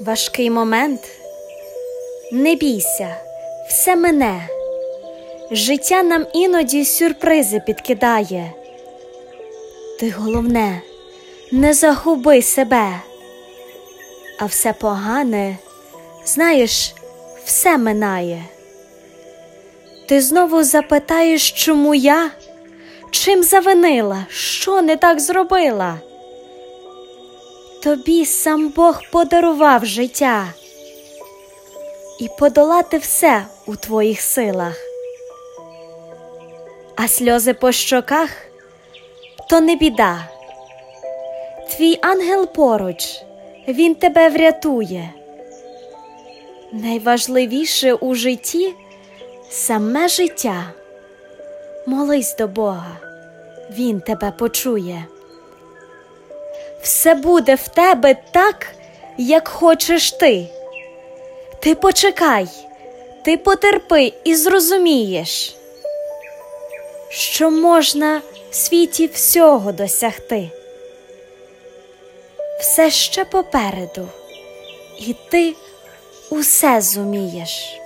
важкий момент. Не бійся, все мене. Життя нам іноді сюрпризи підкидає. Ти головне, не загуби себе, а все погане, знаєш, все минає. Ти знову запитаєш, чому я? Чим завинила, що не так зробила? Тобі сам Бог подарував життя і подолати все у твоїх силах. А сльози по щоках то не біда. Твій ангел поруч, він тебе врятує. Найважливіше у житті саме життя. Молись до Бога, Він тебе почує. Все буде в тебе так, як хочеш ти. Ти почекай, ти потерпи і зрозумієш, що можна в світі всього досягти. Все ще попереду, і ти усе зумієш.